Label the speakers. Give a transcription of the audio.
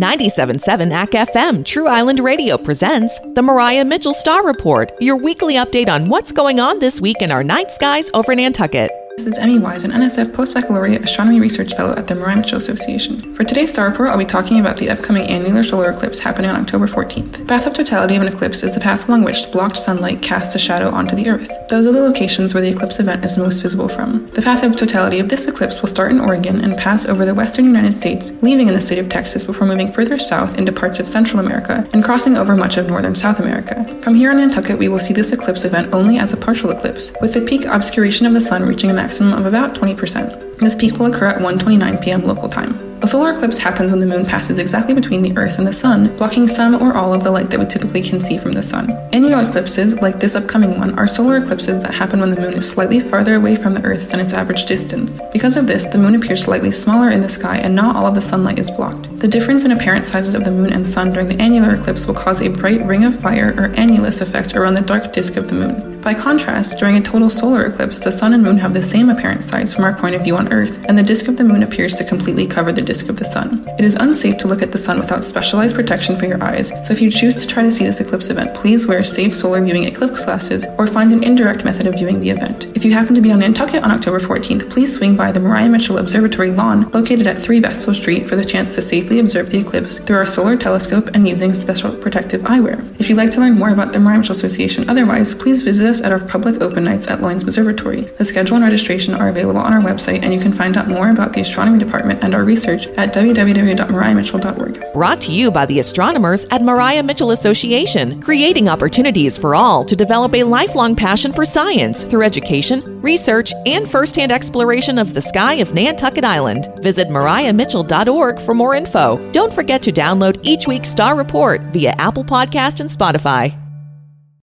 Speaker 1: 97.7 ACK FM True Island Radio presents the Maria Mitchell Star Report, your weekly update on what's going on this week in our night skies over Nantucket.
Speaker 2: This is Emmy Wisz, an NSF Postbaccalaureate Astronomy Research Fellow at the Maria Mitchell Association. For today's Star Report, I'll be talking about the upcoming annular solar eclipse happening on October 14th. The path of totality of an eclipse is the path along which the blocked sunlight casts a shadow onto the Earth. Those are the locations where the eclipse event is most visible from. The path of totality of this eclipse will start in Oregon and pass over the western United States, leaving in the state of Texas before moving further south into parts of Central America and crossing over much of northern South America. From here on Nantucket, we will see this eclipse event only as a partial eclipse, with the peak obscuration of the sun reaching a maximum of about 20 20%. This peak will occur at 1:29 p.m. local time. A solar eclipse happens when the moon passes exactly between the Earth and the Sun, blocking some or all of the light that we typically can see from the Sun. Annular eclipses, like this upcoming one, are solar eclipses that happen when the moon is slightly farther away from the Earth than its average distance. Because of this, the moon appears slightly smaller in the sky and not all of the sunlight is blocked. The difference in apparent sizes of the moon and sun during the annular eclipse will cause a bright ring of fire or annulus effect around the dark disk of the moon. By contrast, during a total solar eclipse, the sun and moon have the same apparent size from our point of view on Earth, and the disk of the moon appears to completely cover the disk of the sun. It is unsafe to look at the sun without specialized protection for your eyes, so if you choose to try to see this eclipse event, please wear safe solar viewing eclipse glasses or find an indirect method of viewing the event. If you happen to be on Nantucket on October 14th, please swing by the Maria Mitchell Observatory lawn located at 3 Vestal Street for the chance to safely observe the eclipse through our solar telescope and using special protective eyewear. If you'd like to learn more about the Maria Mitchell Association otherwise, please visit us at our public open nights at Loines Observatory. The schedule and registration are available on our website, and you can find out more about the astronomy department and our research at www.mariamitchell.org.
Speaker 1: Brought to you by the astronomers at Maria Mitchell Association, creating opportunities for all to develop a lifelong passion for science through education, research, and firsthand exploration of the sky of Nantucket Island. Visit mariamitchell.org for more info. Don't forget to download each week's Star Report via Apple Podcast and Spotify.